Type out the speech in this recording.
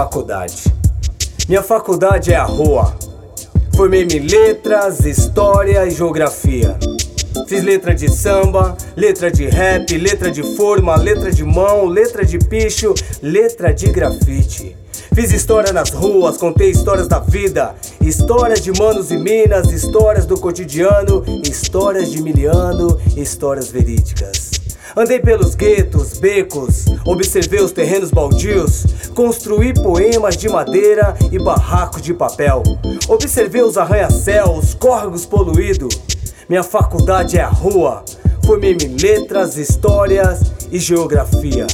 faculdade. Minha faculdade é a rua. Formei-me em letras, história e geografia. Fiz letra de samba, letra de rap, letra de forma, letra de mão, letra de picho, letra de grafite. Fiz história nas ruas, contei histórias da vida, histórias de manos e minas, histórias do cotidiano, histórias de miliano, histórias verídicas. Andei pelos guetos, becos, observei os terrenos baldios, construí poemas de madeira e barracos de papel. Observei os arranha-céus, córregos poluídos. Minha faculdade é a rua, formei-me letras, histórias e geografia.